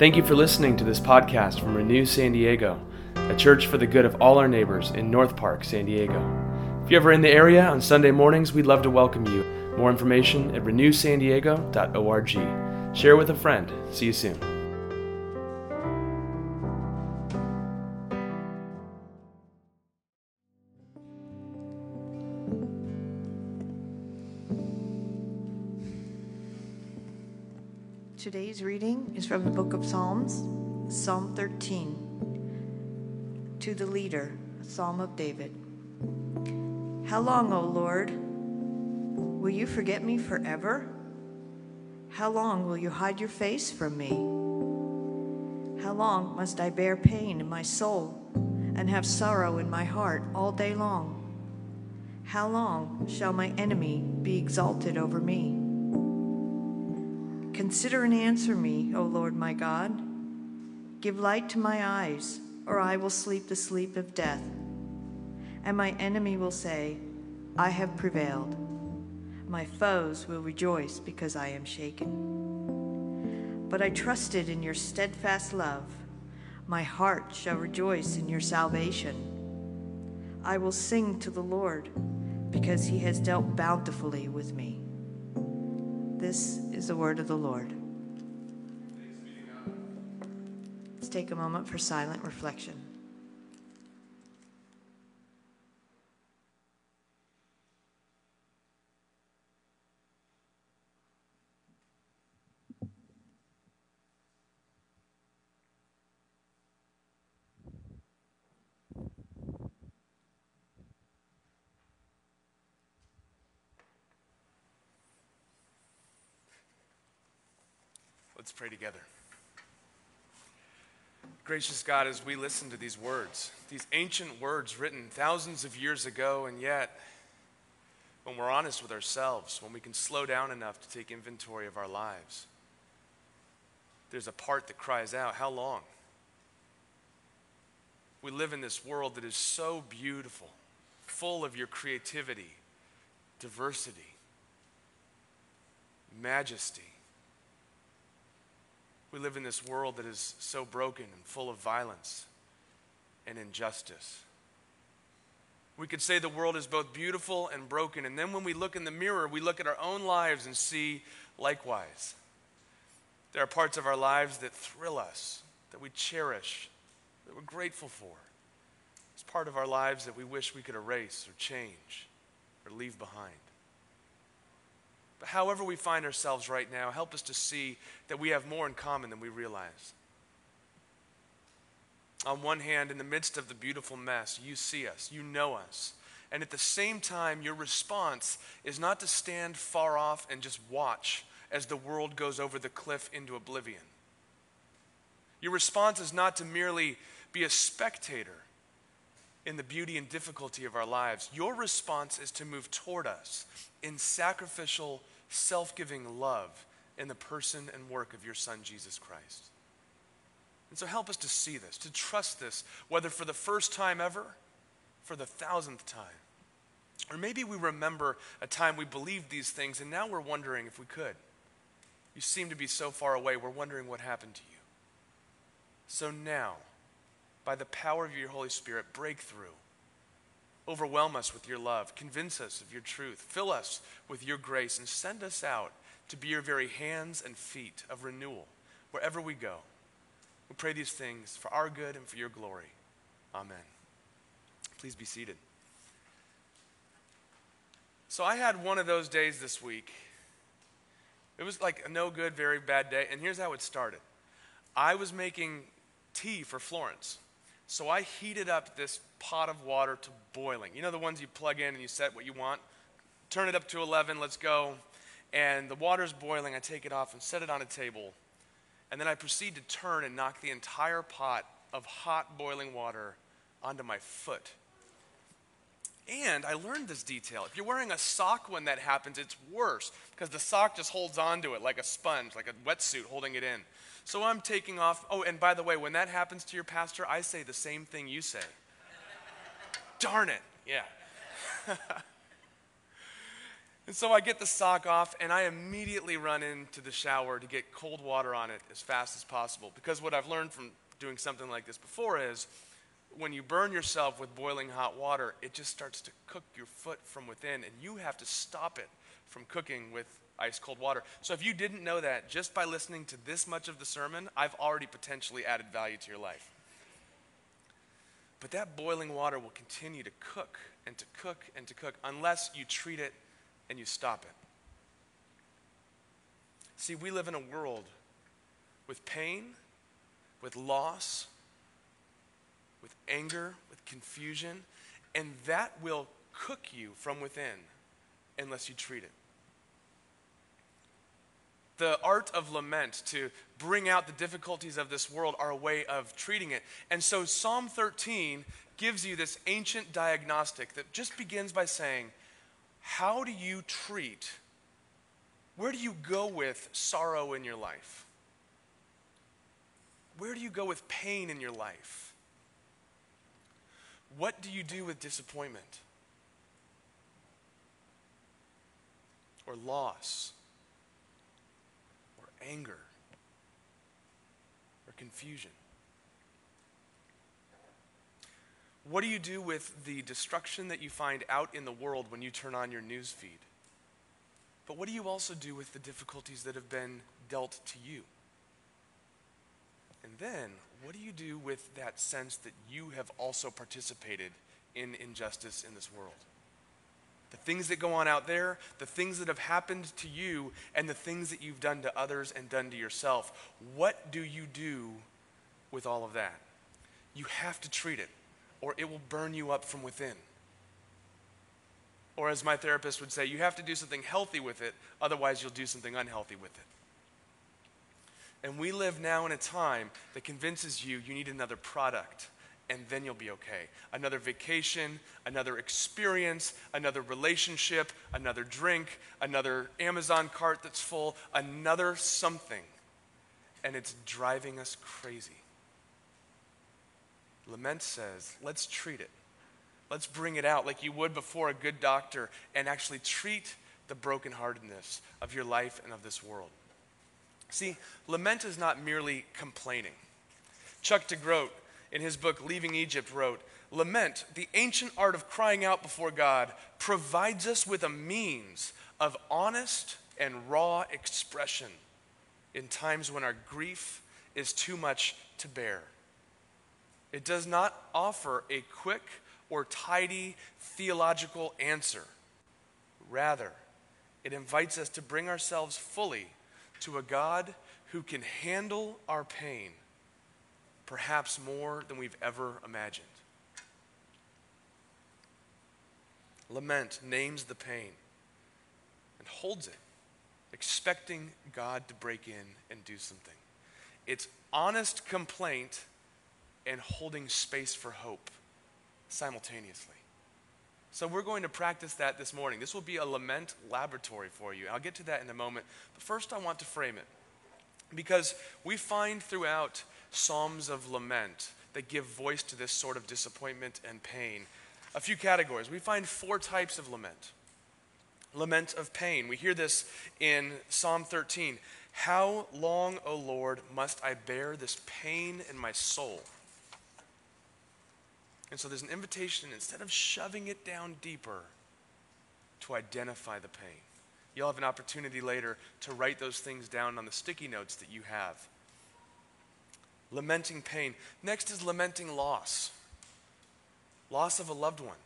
Thank you for listening to this podcast from Renew San Diego, a church for the good of all our neighbors in North Park, San Diego. If you're ever in the area on Sunday mornings, we'd love to welcome you. More information at renewsandiego.org. Share with a friend. See you soon. Today's reading is from the book of Psalms, Psalm 13. To the leader, psalm of David. How long, O Lord, will you forget me forever? How long will you hide your face from me? How long must I bear pain in my soul and have sorrow in my heart all day long? How long shall my enemy be exalted over me? Consider and answer me, O Lord my God. Give light to my eyes, or I will sleep the sleep of death. And my enemy will say, I have prevailed. My foes will rejoice because I am shaken. But I trusted in your steadfast love. My heart shall rejoice in your salvation. I will sing to the Lord because he has dealt bountifully with me. This is the word of the Lord. Let's take a moment for silent reflection. Let's pray together. Gracious God, as we listen to these words, these ancient words written thousands of years ago, and yet, when we're honest with ourselves, when we can slow down enough to take inventory of our lives, there's a part that cries out, How long? We live in this world that is so beautiful, full of your creativity, diversity, majesty. We live in this world that is so broken and full of violence and injustice. We could say the world is both beautiful and broken, and then when we look in the mirror, we look at our own lives and see likewise. There are parts of our lives that thrill us, that we cherish, that we're grateful for. It's part of our lives that we wish we could erase or change or leave behind. However we find ourselves right now, help us to see that we have more in common than we realize. On one hand, in the midst of the beautiful mess, you see us, you know us. And at the same time, your response is not to stand far off and just watch as the world goes over the cliff into oblivion. Your response is not to merely be a spectator in the beauty and difficulty of our lives. Your response is to move toward us in sacrificial, self giving love in the person and work of your Son, Jesus Christ. And so help us to see this, to trust this, whether for the first time ever, for the thousandth time. Or maybe we remember a time we believed these things and now we're wondering if we could. You seem to be so far away, we're wondering what happened to you. So now, by the power of your Holy Spirit, break through. Overwhelm us with your love. Convince us of your truth. Fill us with your grace and send us out to be your very hands and feet of renewal wherever we go. We pray these things for our good and for your glory. Amen. Please be seated. So I had one of those days this week. It was like a no good, very bad day. And here's how it started I was making tea for Florence. So I heated up this pot of water to boiling. You know the ones you plug in and you set what you want? Turn it up to 11, let's go. And the water's boiling. I take it off and set it on a table. And then I proceed to turn and knock the entire pot of hot boiling water onto my foot. And I learned this detail. If you're wearing a sock when that happens, it's worse because the sock just holds onto it like a sponge, like a wetsuit holding it in. So I'm taking off. Oh, and by the way, when that happens to your pastor, I say the same thing you say. Darn it. Yeah. And so I get the sock off and I immediately run into the shower to get cold water on it as fast as possible. Because what I've learned from doing something like this before is when you burn yourself with boiling hot water, it just starts to cook your foot from within, and you have to stop it from cooking with ice cold water. So if you didn't know that, just by listening to this much of the sermon, I've already potentially added value to your life. But that boiling water will continue to cook and to cook and to cook unless you treat it and you stop it. See, we live in a world with pain, with loss, with anger, with confusion, and that will cook you from within unless you treat it the art of lament, to bring out the difficulties of this world, are a way of treating it. And so Psalm 13 gives you this ancient diagnostic that just begins by saying, How do you treat, where do you go with sorrow in your life? Where do you go with pain in your life? What do you do with disappointment? Or loss? Or anger or confusion? What do you do with the destruction that you find out in the world when you turn on your news feed? But what do you also do with the difficulties that have been dealt to you? And then, what do you do with that sense that you have also participated in injustice in this world? the things that go on out there, the things that have happened to you, and the things that you've done to others and done to yourself. What do you do with all of that? You have to treat it, or it will burn you up from within. Or, as my therapist would say, you have to do something healthy with it, otherwise, you'll do something unhealthy with it. And we live now in a time that convinces you you need another product and then you'll be okay. Another vacation, another experience, another relationship, another drink, another Amazon cart that's full, another something. And it's driving us crazy. Lament says, let's treat it. Let's bring it out like you would before a good doctor and actually treat the brokenheartedness of your life and of this world. See, lament is not merely complaining. Chuck DeGroat in his book Leaving Egypt, wrote Lament, the ancient art of crying out before God, provides us with a means of honest and raw expression in times when our grief is too much to bear. It does not offer a quick or tidy theological answer. Rather, it invites us to bring ourselves fully to a God who can handle our pain perhaps more than we've ever imagined. Lament names the pain and holds it, expecting God to break in and do something. It's honest complaint and holding space for hope simultaneously. So, we're going to practice that this morning. This will be a lament laboratory for you. I'll get to that in a moment. But first, I want to frame it. Because we find throughout psalms of lament that give voice to this sort of disappointment and pain. A few categories. We find four types of lament. Lament of pain. We hear this in Psalm 13. How long, O Lord, must I bear this pain in my soul? And so there's an invitation, instead of shoving it down deeper, to identify the pain. You'll have an opportunity later to write those things down on the sticky notes that you have lamenting pain. Next is lamenting loss loss of a loved one.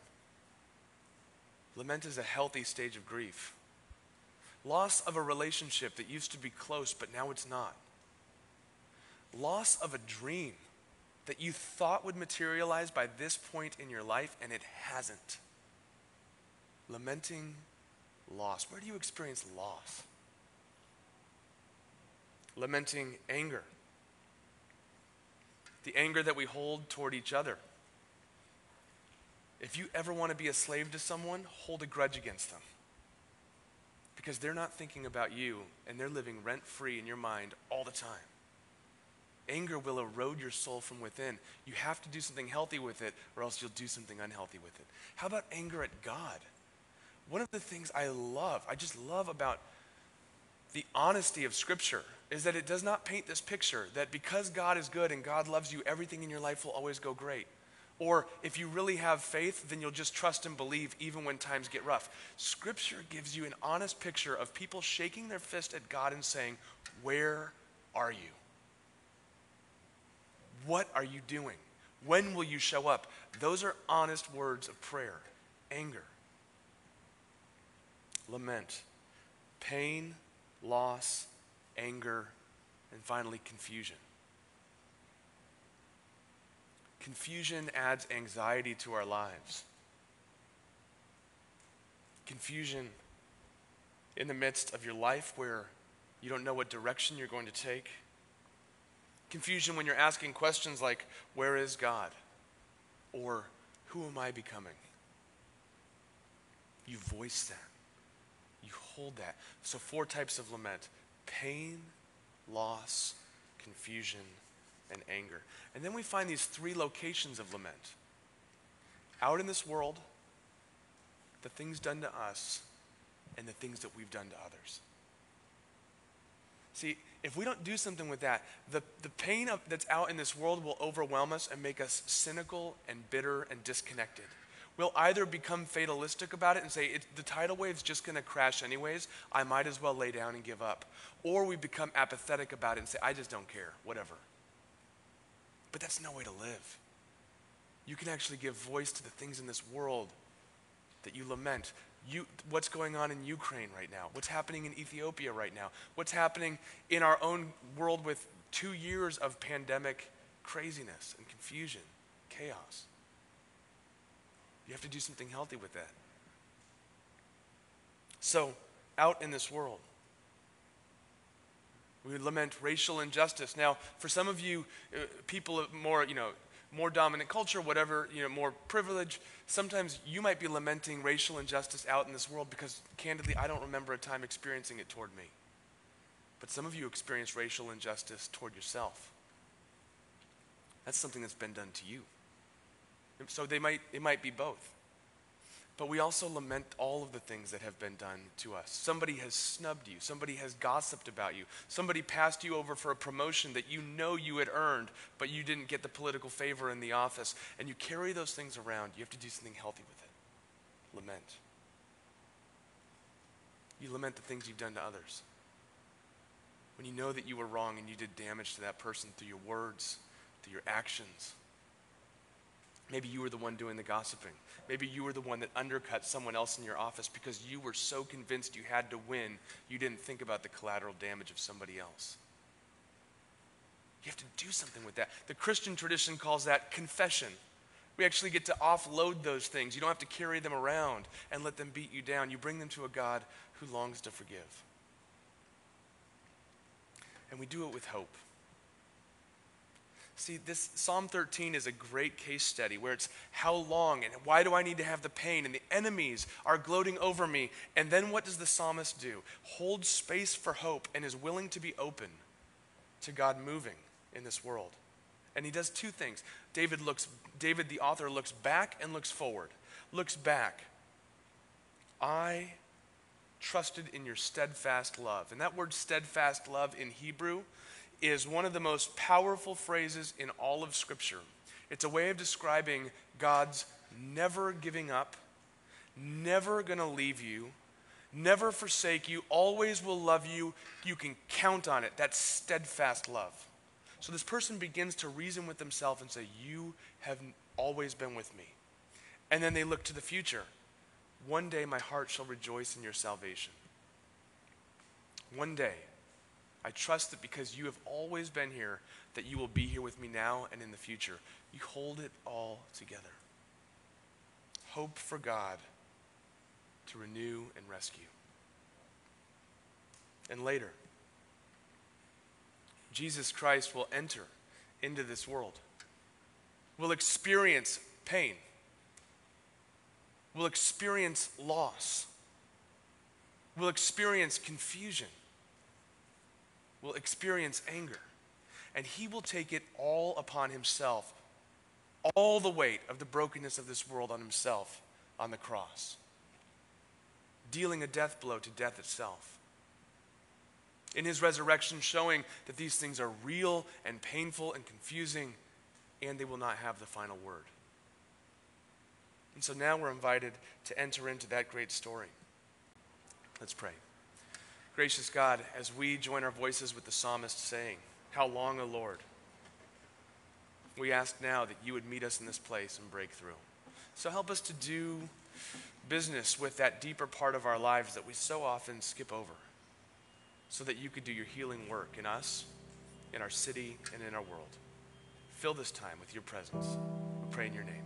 Lament is a healthy stage of grief. Loss of a relationship that used to be close, but now it's not. Loss of a dream that you thought would materialize by this point in your life, and it hasn't. Lamenting loss. Where do you experience loss? Lamenting anger the anger that we hold toward each other. If you ever want to be a slave to someone, hold a grudge against them. Because they're not thinking about you and they're living rent free in your mind all the time. Anger will erode your soul from within. You have to do something healthy with it, or else you'll do something unhealthy with it. How about anger at God? one of the things I love, I just love about the honesty of Scripture is that it does not paint this picture that because God is good and God loves you, everything in your life will always go great. Or if you really have faith, then you'll just trust and believe even when times get rough. Scripture gives you an honest picture of people shaking their fist at God and saying, Where are you? What are you doing? When will you show up? Those are honest words of prayer. Anger, lament, pain, loss, anger, and finally confusion. Confusion adds anxiety to our lives. Confusion in the midst of your life where you don't know what direction you're going to take. Confusion when you're asking questions like, Where is God? Or, Who am I becoming? You voice that. You hold that. So, four types of lament pain, loss, confusion, and anger. And then we find these three locations of lament out in this world, the things done to us, and the things that we've done to others. See, if we don't do something with that, the, the pain of, that's out in this world will overwhelm us and make us cynical and bitter and disconnected. We'll either become fatalistic about it and say, the tidal wave's just going to crash anyways, I might as well lay down and give up. Or we become apathetic about it and say, I just don't care, whatever. But that's no way to live. You can actually give voice to the things in this world that you lament. You, what's going on in Ukraine right now? What's happening in Ethiopia right now? What's happening in our own world with two years of pandemic craziness and confusion, chaos? You have to do something healthy with that. So, out in this world, we lament racial injustice. Now, for some of you, uh, people more, you know, more dominant culture, whatever, you know, more privilege, sometimes you might be lamenting racial injustice out in this world because, candidly, I don't remember a time experiencing it toward me. But some of you experience racial injustice toward yourself. That's something that's been done to you. So they might, it might be both. But we also lament all of the things that have been done to us. Somebody has snubbed you. Somebody has gossiped about you. Somebody passed you over for a promotion that you know you had earned, but you didn't get the political favor in the office. And you carry those things around. You have to do something healthy with it. Lament. You lament the things you've done to others. When you know that you were wrong and you did damage to that person through your words, through your actions Maybe you were the one doing the gossiping. Maybe you were the one that undercut someone else in your office because you were so convinced you had to win, you didn't think about the collateral damage of somebody else. You have to do something with that. The Christian tradition calls that confession. We actually get to offload those things. You don't have to carry them around and let them beat you down. You bring them to a God who longs to forgive. And we do it with hope. See, this Psalm 13 is a great case study where it's how long and why do I need to have the pain? And the enemies are gloating over me. And then what does the psalmist do? Hold space for hope and is willing to be open to God moving in this world. And he does two things. David looks David the author looks back and looks forward. Looks back. I trusted in your steadfast love. And that word steadfast love in Hebrew is one of the most powerful phrases in all of Scripture. It's a way of describing God's never giving up, never going to leave you, never forsake you, always will love you. You can count on it. That's steadfast love. So this person begins to reason with themselves and say, You have always been with me. And then they look to the future. One day my heart shall rejoice in your salvation. One day I trust that because you have always been here, that you will be here with me now and in the future. You hold it all together. Hope for God to renew and rescue. And later, Jesus Christ will enter into this world, will experience pain, will experience loss, will experience confusion will experience anger. And he will take it all upon himself, all the weight of the brokenness of this world on himself on the cross. dealing a death blow to death itself. In his resurrection, showing that these things are real and painful and confusing, and they will not have the final word. And so now we're invited to enter into that great story. Let's pray. Gracious God, as we join our voices with the psalmist saying, How long, O Lord? We ask now that you would meet us in this place and break through. So help us to do business with that deeper part of our lives that we so often skip over so that you could do your healing work in us, in our city, and in our world. Fill this time with your presence. We pray in your name.